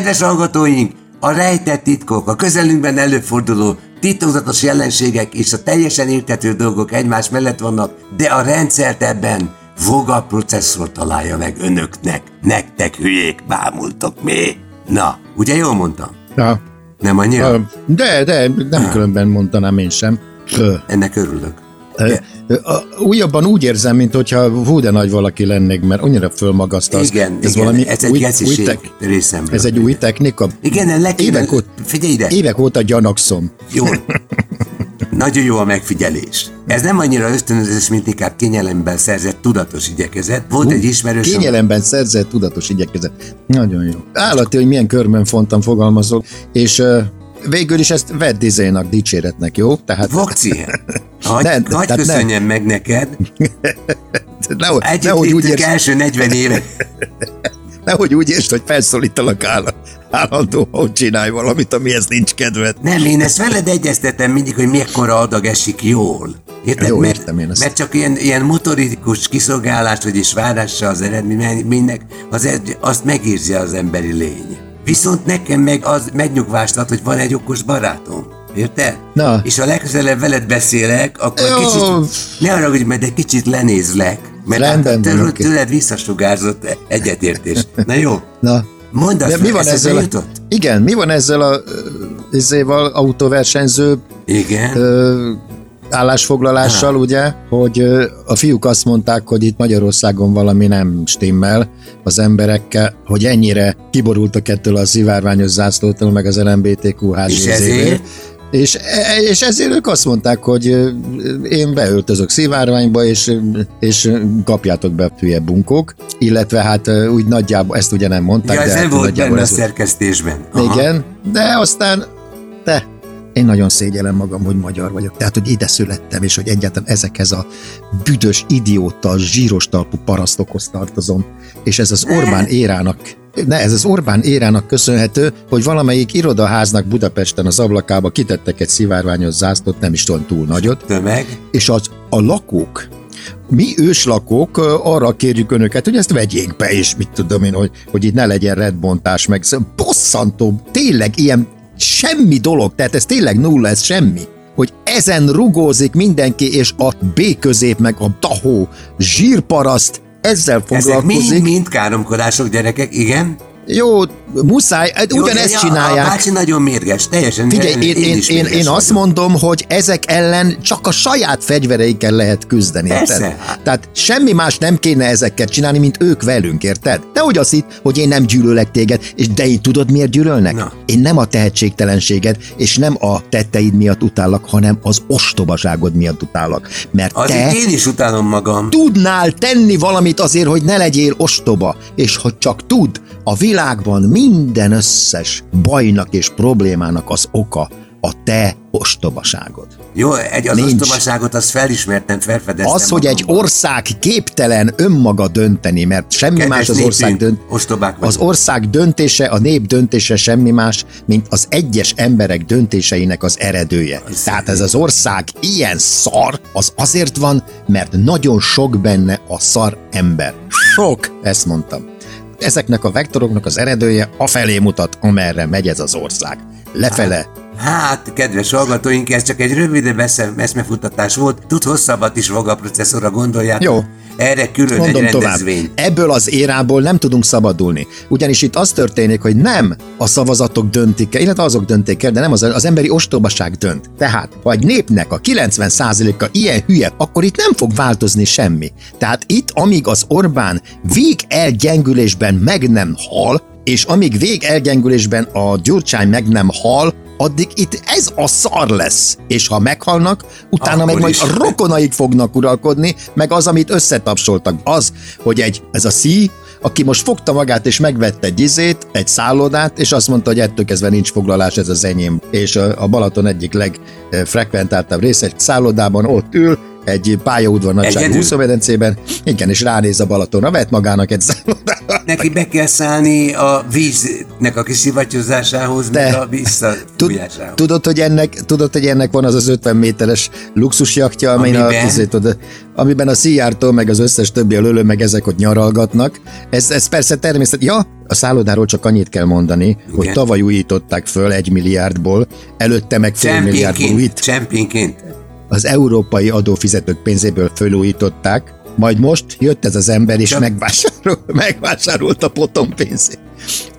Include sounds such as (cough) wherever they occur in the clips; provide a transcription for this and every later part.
Kedves hallgatóink, a rejtett titkok, a közelünkben előforduló titokzatos jelenségek és a teljesen értető dolgok egymás mellett vannak, de a rendszert ebben Voga processzor találja meg önöknek. Nektek hülyék, bámultok mi? Na, ugye jól mondtam? Ja. Nem annyira? De, de, nem különben mondanám én sem. Ennek örülök. Újabban úgy érzem, mint hogyha hú de nagy valaki lennék, mert annyira fölmagasztasz. Igen, ez igen, valami ez egy új, új tek, részemről. ez egy új technika. Igen, le kéne, évek, óta, figyelj ide, évek óta gyanakszom. Jó. Nagyon jó a megfigyelés. Ez nem annyira ösztönözés, mint inkább kényelemben szerzett tudatos igyekezet. Volt egy ismerősöm, Kényelemben szerzett tudatos igyekezet. Nagyon jó. Állati, hogy milyen körben fontan fogalmazol, és uh, végül is ezt vedd izénak, dicséretnek, jó? Tehát Vokci, hagy, Nem, hagy köszönjem meg neked. (laughs) nehogy, Együtt nehogy úgy érts, első 40 éve. (laughs) nehogy úgy érts, hogy felszólítalak áll, állandó, hogy csinálj valamit, amihez nincs kedved. Nem, én ezt veled egyeztetem mindig, hogy mekkora adag esik jól. Érted? Jó, mert, értem én ezt. mert csak ilyen, ilyen motorikus kiszolgálás, vagy is várása az eredménynek, az, egy- azt megérzi az emberi lény. Viszont nekem meg az megnyugvást ad, hogy van egy okos barátom. Érted? Na. És ha legközelebb veled beszélek, akkor Jó. kicsit, ne arra, hogy majd egy kicsit lenézlek. Mert Rendben tőled, oké. tőled visszasugárzott egyetértés. Na jó. Na, Mondd azt, de mi van ezzel a, jutott? Igen, mi van ezzel a ö, izéval, autóversenyző Igen. ö, állásfoglalással, ugye, hogy a fiúk azt mondták, hogy itt Magyarországon valami nem stimmel az emberekkel, hogy ennyire kiborultak ettől a szivárványos zászlótól, meg az LMBTQ És HGZ-vel. ezért? És, és ezért ők azt mondták, hogy én beöltözök szivárványba, és, és kapjátok be hülye bunkók, illetve hát úgy nagyjából, ezt ugye nem mondták, Ja, ez de nem hát volt benne a szerkesztésben. Aha. Igen, de aztán te, én nagyon szégyellem magam, hogy magyar vagyok. Tehát, hogy ide születtem, és hogy egyáltalán ezekhez a büdös, idióta, zsíros talpú parasztokhoz tartozom. És ez az Orbán érának ne, ez az Orbán érának köszönhető, hogy valamelyik irodaháznak Budapesten az ablakába kitettek egy szivárványos zászlót, nem is tudom túl nagyot, Tömeg. és az, a lakók, mi őslakók arra kérjük önöket, hogy ezt vegyék be, és mit tudom én, hogy, hogy itt ne legyen redbontás, meg bosszantó, tényleg ilyen semmi dolog, tehát ez tényleg nulla, ez semmi. Hogy ezen rugózik mindenki, és a B közép, meg a tahó zsírparaszt ezzel Ezek foglalkozik. mind, mind káromkodások, gyerekek, igen. Jó, muszáj, hát Jó, ugyanezt csinálják. A bácsi nagyon mérges, teljesen. Figyelj, én, én, én, mérges én azt mondom, hogy ezek ellen csak a saját fegyvereikkel lehet küzdeni, Persze. Tehát semmi más nem kéne ezekkel csinálni, mint ők velünk, érted? De hogy azt hitt, hogy én nem gyűlölek téged, és de én tudod miért gyűlölnek? Na. Én nem a tehetségtelenséged, és nem a tetteid miatt utállak, hanem az ostobaságod miatt utállak. Mert te Azért én is utálom magam. tudnál tenni valamit azért, hogy ne legyél ostoba, és hogy csak tud, a világban minden összes bajnak és problémának az oka a te ostobaságod. Jó, egy az Nincs. ostobaságot azt felismertem, felfedeztem Az, hogy egy magamban. ország képtelen önmaga dönteni, mert semmi Kedves más az ország dönt, ostobák az ország döntése, a nép döntése semmi más, mint az egyes emberek döntéseinek az eredője. Az Tehát ez az ország ilyen szar, az azért van, mert nagyon sok benne a szar ember. Sok, ezt mondtam. Ezeknek a vektoroknak az eredője afelé mutat, amerre megy ez az ország. Lefele, Hát, kedves hallgatóink, ez csak egy rövidebb eszmefutatás volt. Tud hosszabbat is Voga processzorra gondolják. Jó. Erre külön Mondom egy tovább, ebből az érából nem tudunk szabadulni. Ugyanis itt az történik, hogy nem a szavazatok döntik el, illetve azok döntik el, de nem az, az emberi ostobaság dönt. Tehát, ha egy népnek a 90%-a ilyen hülye, akkor itt nem fog változni semmi. Tehát itt, amíg az Orbán vég elgyengülésben meg nem hal, és amíg vég elgyengülésben a Gyurcsány meg nem hal, addig itt ez a szar lesz. És ha meghalnak, utána Akkor meg majd is. a rokonaik fognak uralkodni, meg az, amit összetapsoltak. Az, hogy egy, ez a szí, aki most fogta magát és megvette egy izét, egy szállodát, és azt mondta, hogy ettől kezdve nincs foglalás, ez az enyém. És a a Balaton egyik legfrekventáltabb része, egy szállodában ott ül, egy pályaudvar nagyságú úszómedencében, igen, és ránéz a Balatonra, vett magának egy szállodát. Neki be kell szállni a víznek a kiszivattyúzásához, meg a Tud, visszafújásához. tudod, hogy ennek, tudod, hogy ennek van az az 50 méteres luxusjaktja, a, Amiben? azért, tudod, amiben a Szijjártó, meg az összes többi a lölő, meg ezek ott nyaralgatnak. Ez, ez persze természet. Ja, a szállodáról csak annyit kell mondani, hogy Igen. tavaly újították föl egy milliárdból, előtte meg fél milliárdból újít. csempénként. Az európai adófizetők pénzéből fölújították, majd most jött ez az ember és megvásárol, (laughs) megvásárolt a potom pénzét.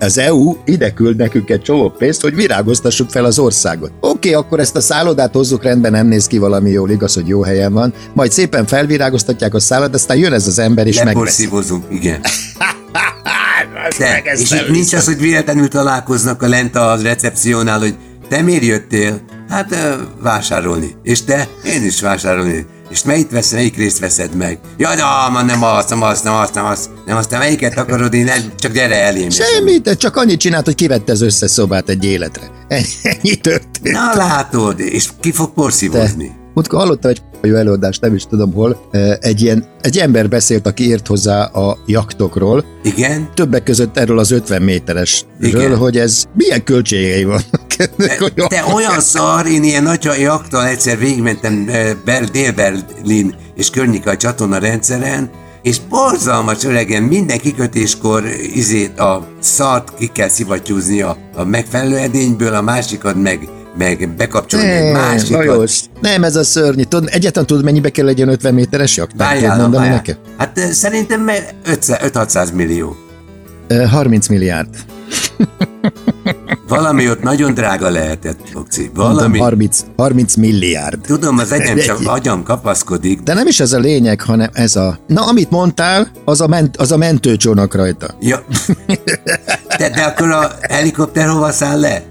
Az EU ide küld nekünk egy csomó pénzt, hogy virágoztassuk fel az országot. Oké, akkor ezt a szállodát hozzuk rendben, nem néz ki valami jól, igaz, hogy jó helyen van. Majd szépen felvirágoztatják a szállodát, aztán jön ez az ember és megveszi. Igen. (laughs) De, és itt nincs az, hogy véletlenül találkoznak a lent a recepciónál, hogy te miért jöttél? Hát vásárolni. És te? Én is vásárolni. És melyik vesz, melyik részt veszed meg? Ja, ma nem azt, nem azt, nem azt, nem azt, nem azt, te melyiket akarod, én nem, csak gyere elém. Semmi, de csak annyit csinált, hogy kivette az összes szobát egy életre. Ennyi történt. Na látod, és ki fog porszívozni? Múltkor hallottam egy jó előadást, nem is tudom hol, egy, ilyen, egy ember beszélt, aki ért hozzá a jaktokról, Igen? többek között erről az 50 méteresről, Igen. hogy ez milyen költségei vannak ennek a Te jaktnak. olyan szar, én ilyen nagy jaktal egyszer végigmentem eh, Ber- Dél-Berlin és környéke a csatorna rendszeren, és borzalmas öregen minden kikötéskor izét a szart ki kell szivattyúzni a, a megfelelő edényből, a másikat meg, meg bekapcsolni egy Nem, másikat. Lajos, nem ez a szörnyű. Tudod, egyáltalán tudod, mennyibe kell legyen 50 méteres jakt? Nem tudod mondani várjál. nekem? Hát eh, szerintem meg 500-600 millió. Eh, 30 milliárd. Valami ott nagyon drága lehetett. Mondom, Valami. 30, 30 milliárd. Tudom, az egyem csak agyam kapaszkodik, De nem is ez a lényeg, hanem ez a... Na, amit mondtál, az a, ment, az a mentőcsónak rajta. Ja. De, de akkor a helikopter hova száll le?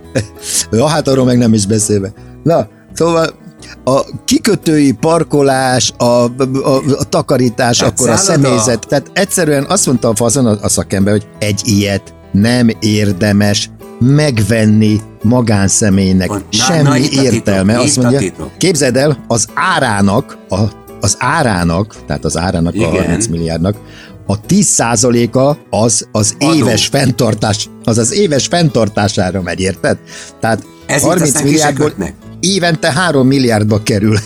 Ja, hát arról meg nem is beszélve. Na, szóval a kikötői parkolás, a, a, a takarítás, Hát akkor a személyzet. Tehát egyszerűen azt mondta a fazon a, a szakember, hogy egy ilyet nem érdemes megvenni magánszemélynek. Na- Semmi na, titok, értelme. itt azt mondja, titok. képzeld el, az árának, a, az árának, tehát az árának Igen. a 30 milliárdnak, a 10%-a az az Adó. éves fenntartás, az az éves fenntartására megy, érted? Tehát Ez 30 aztán ki se milliárdból évente 3 milliárdba kerül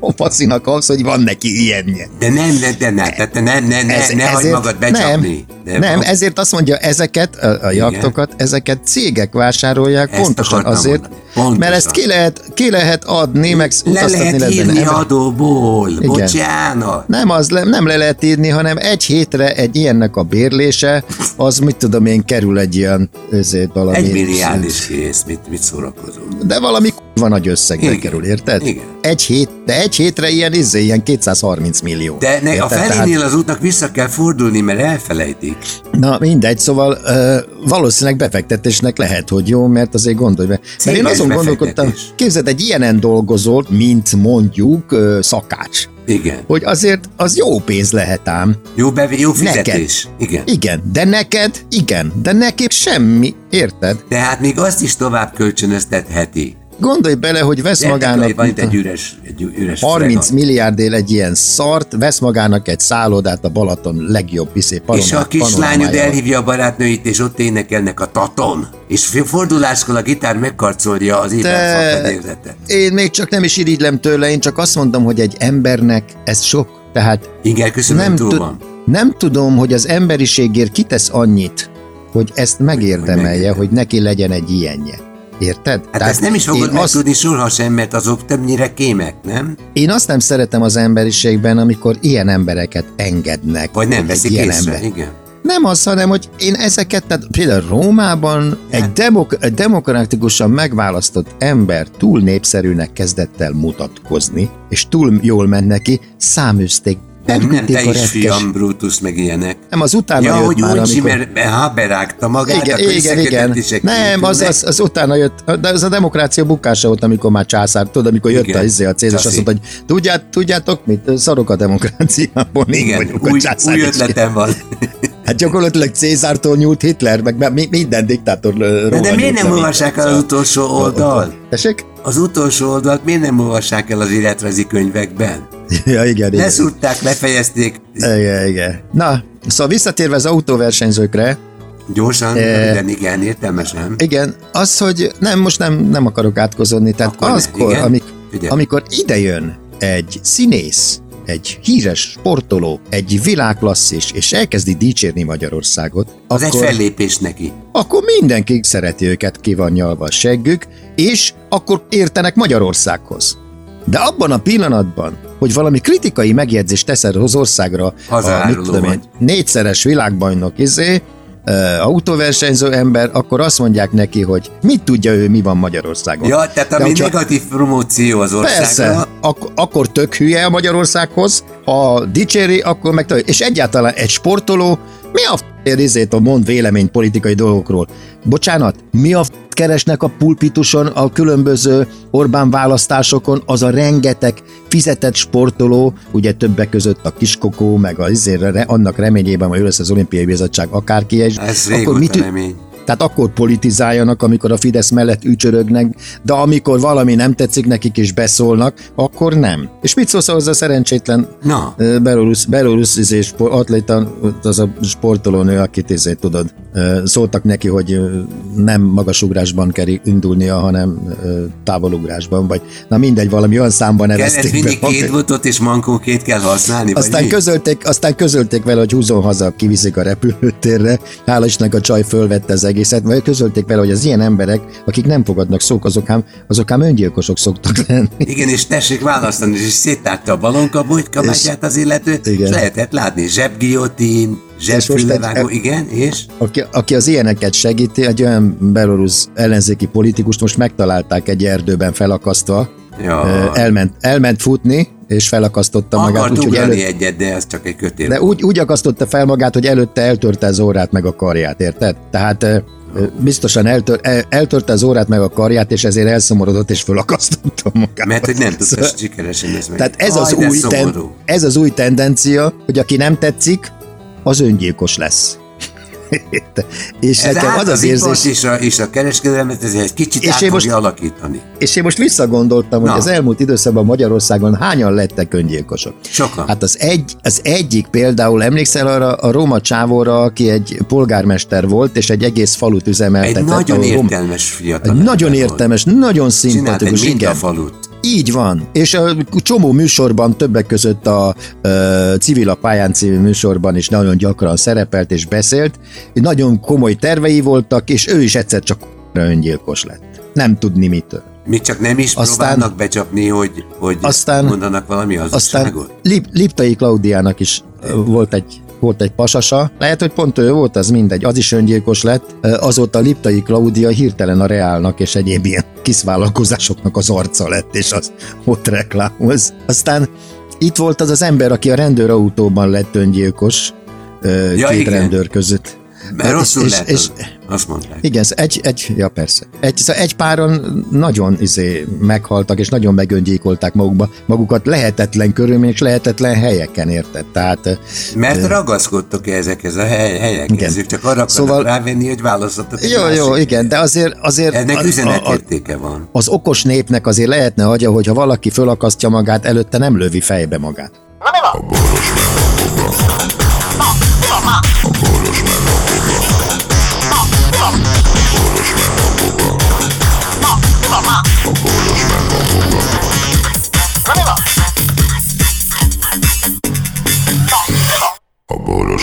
a faszinak az, hogy van neki ilyenje. De nem, de, de ne, tehát ne, ne, ne, Ez- ne hagyd magad becsapni. Nem, De nem ezért azt mondja, ezeket a, a jaktokat, ezeket cégek vásárolják Ezt pontosan azért, mondani. Pontosan. mert ezt ki lehet, ki lehet adni, meg Le utaztatni lehet benne. írni Ember- adóból, bocsánat. Nem, az le, nem le lehet írni, hanem egy hétre egy ilyennek a bérlése, az mit tudom én, kerül egy ilyen ezért valami... Egy milliárd is kész, mit, mit szórakozunk. De valami van nagy összegbe Igen. kerül, érted? Igen. Egy hét, de egy hétre ilyen, izé, ilyen 230 millió. De ne, a felénél az útnak vissza kell fordulni, mert elfelejtik. Na mindegy, szóval ö, valószínűleg befektetésnek lehet, hogy jó, mert azért gondolj be. Mert én Céges azon gondolkodtam, képzeld, egy ilyenen dolgozott, mint mondjuk szakács. Igen. Hogy azért az jó pénz lehet ám. Jó, bevi, jó fizetés. Igen. Igen, de neked, igen, de neki semmi, érted? Tehát még azt is tovább kölcsönöztetheti. Gondolj bele, hogy vesz De magának van itt egy üres, egy üres 30 fregat. milliárdér egy ilyen szart, vesz magának egy szállodát a Balaton legjobb piszé És a kislányod elhívja a barátnőit, és ott énekelnek a taton. És forduláskor a gitár megkarcolja az éberfalfedélzetet. Én még csak nem is irigylem tőle, én csak azt mondom, hogy egy embernek ez sok. Tehát Inger, köszönöm, nem, túl van. nem tudom, hogy az emberiségért kitesz annyit, hogy ezt megérdemelje, megérdemelje. hogy neki legyen egy ilyenje. Érted? Hát ezt nem is fogod én azt, megtudni sohasem, mert azok többnyire kémek, nem? én azt nem szeretem az emberiségben, amikor ilyen embereket engednek. Vagy nem veszik ilyen észre, igen. Nem az, hanem hogy én ezeket, tehát például Rómában egy, demok- demokratikusan megválasztott ember túl népszerűnek kezdett el mutatkozni, és túl jól ment neki, száműzték, Nem, nem, te a is fiam, Brutus, meg ilyenek. Nem, az utána Ja, jött hogy már, úgy, amikor... mert haberágta magát, Igen, akkor igen, igen. Nem, az, az, az, utána jött, de az a demokrácia bukása volt, amikor már császár, tudod, amikor jött Igen, a, izé, a Cézar, és azt mondta, hogy tudját, tudjátok mit, szarok a demokráciából, én Igen, a új, császár. új ötletem van. (laughs) Hát gyakorlatilag Cézártól nyúlt Hitler, meg mi- minden diktátor De, de miért nem olvassák el az utolsó oldal? Tessék? Az utolsó oldalt miért nem olvassák el az életrajzi könyvekben? Ja, igen, igen. Leszúrták, lefejezték. Igen, igen. Na, szóval visszatérve az autóversenyzőkre, Gyorsan, Eh. röviden, igen, értelmesen. igen, az, hogy nem, most nem, nem akarok átkozódni, tehát Akkor ne, azkor, igen. amik, Figyelj. amikor idejön egy színész, egy híres sportoló, egy világklasszis, és elkezdi dicsérni Magyarországot, Az egy akkor, fellépés neki. akkor mindenki szereti őket, ki van nyalva a seggük, és akkor értenek Magyarországhoz. De abban a pillanatban, hogy valami kritikai megjegyzést teszel az országra, a, mit tudom én, négyszeres világbajnok izé, autóversenyző ember, akkor azt mondják neki, hogy mit tudja ő, mi van Magyarországon. Ja, tehát De ami hogyha- negatív promóció az országra. Persze, ak- akkor tök hülye a Magyarországhoz, ha dicséri, akkor meg. És egyáltalán egy sportoló, mi a izét a mond vélemény politikai dolgokról? Bocsánat, mi a f*** keresnek a pulpituson a különböző Orbán választásokon az a rengeteg fizetett sportoló, ugye többek között a kiskokó, meg a izére, annak reményében, hogy lesz az olimpiai bizottság akárki, és Ez akkor mit, remény. Tehát akkor politizáljanak, amikor a Fidesz mellett ücsörögnek, de amikor valami nem tetszik nekik és beszólnak, akkor nem. És mit szólsz a szerencsétlen Na, belorusz, belorusz izé, spor, atléta, az a sportolónő, akit izé, tudod, szóltak neki, hogy nem magasugrásban kell indulnia, hanem távolugrásban, vagy na mindegy, valami olyan számban kellett nevezték vinni be. két botot és mankókét kell használni, Aztán közölték, aztán közölték vele, hogy húzzon haza, kiviszik a repülőtérre. Istennek a csaj fölvette az egészet, vagy közölték vele, hogy az ilyen emberek, akik nem fogadnak szók, azok ám, azok ám öngyilkosok szoktak lenni. Igen, és tessék választani, és széttárta a balonkabújt, kabátját az illető, Igen. és lehetett látni zsebgiotin, zsebfüllevágó, igen, és Aki, aki az ilyeneket segíti, egy olyan belorusz ellenzéki politikust most megtalálták egy erdőben felakasztva, ja, elment, elment futni, és felakasztotta magát, akart ugrani előtt, egyet, de az csak egy kötél. de úgy, úgy akasztotta fel magát, hogy előtte eltörte az órát meg a karját, érted? Tehát biztosan eltör, el, eltörte az órát meg a karját, és ezért elszomorodott és felakasztotta magát. Mert hogy nem tudta Szóval- sikeresen ezt meg. Tehát ez az, Aj, de új ten, ez az új tendencia, hogy aki nem tetszik, az öngyilkos lesz. És Ez nekem az az érzés, és a, és a kereskedelmet ez egy kicsit És át én most- alakítani. és én most visszagondoltam, hogy Na. az elmúlt időszakban Magyarországon hányan lettek öngyilkosok. Sokan. Hát az, egy, az egyik például, emlékszel arra a Róma csávóra, aki egy polgármester volt, és egy egész falut üzemeltetett. egy nagyon értelmes fiatal. egy nagyon ember volt. értelmes, nagyon Csinált szimpatikus, egy igen. mintafalut. Így van. És a csomó műsorban, többek között a ö, Civil a pályán című műsorban is nagyon gyakran szerepelt és beszélt. Nagyon komoly tervei voltak, és ő is egyszer csak öngyilkos lett. Nem tudni mitől. Még csak nem is Aztán- próbálnak becsapni, hogy, hogy Aztán- mondanak valami Aztán hazugságot. Lip, Liptai Klaudiának is volt egy volt egy pasasa, lehet, hogy pont ő volt, az mindegy, az is öngyilkos lett. Azóta Liptai Klaudia hirtelen a Reálnak és egyéb ilyen kis vállalkozásoknak az arca lett, és az ott reklámoz. Aztán itt volt az az ember, aki a rendőrautóban lett öngyilkos, Ja, két igen. rendőr között. Mert rosszul és, lehet, és, az- azt mondták. igen, ez egy, egy, ja persze. Egy, szóval egy páron nagyon izé meghaltak, és nagyon megöngyékolták magukba, magukat lehetetlen körülmények, és lehetetlen helyeken, érted? Tehát Mert ragaszkodtok ezekhez a hely, helyekhez, Igen. ők csak arra Szóval- rávenni, hogy választhatok egy jó, jó, másik igen, de azért, azért Ennek a- a- a- üzenetértéke van. az okos népnek azért lehetne agya, hogyha valaki fölakasztja magát, előtte nem lövi fejbe magát. A boros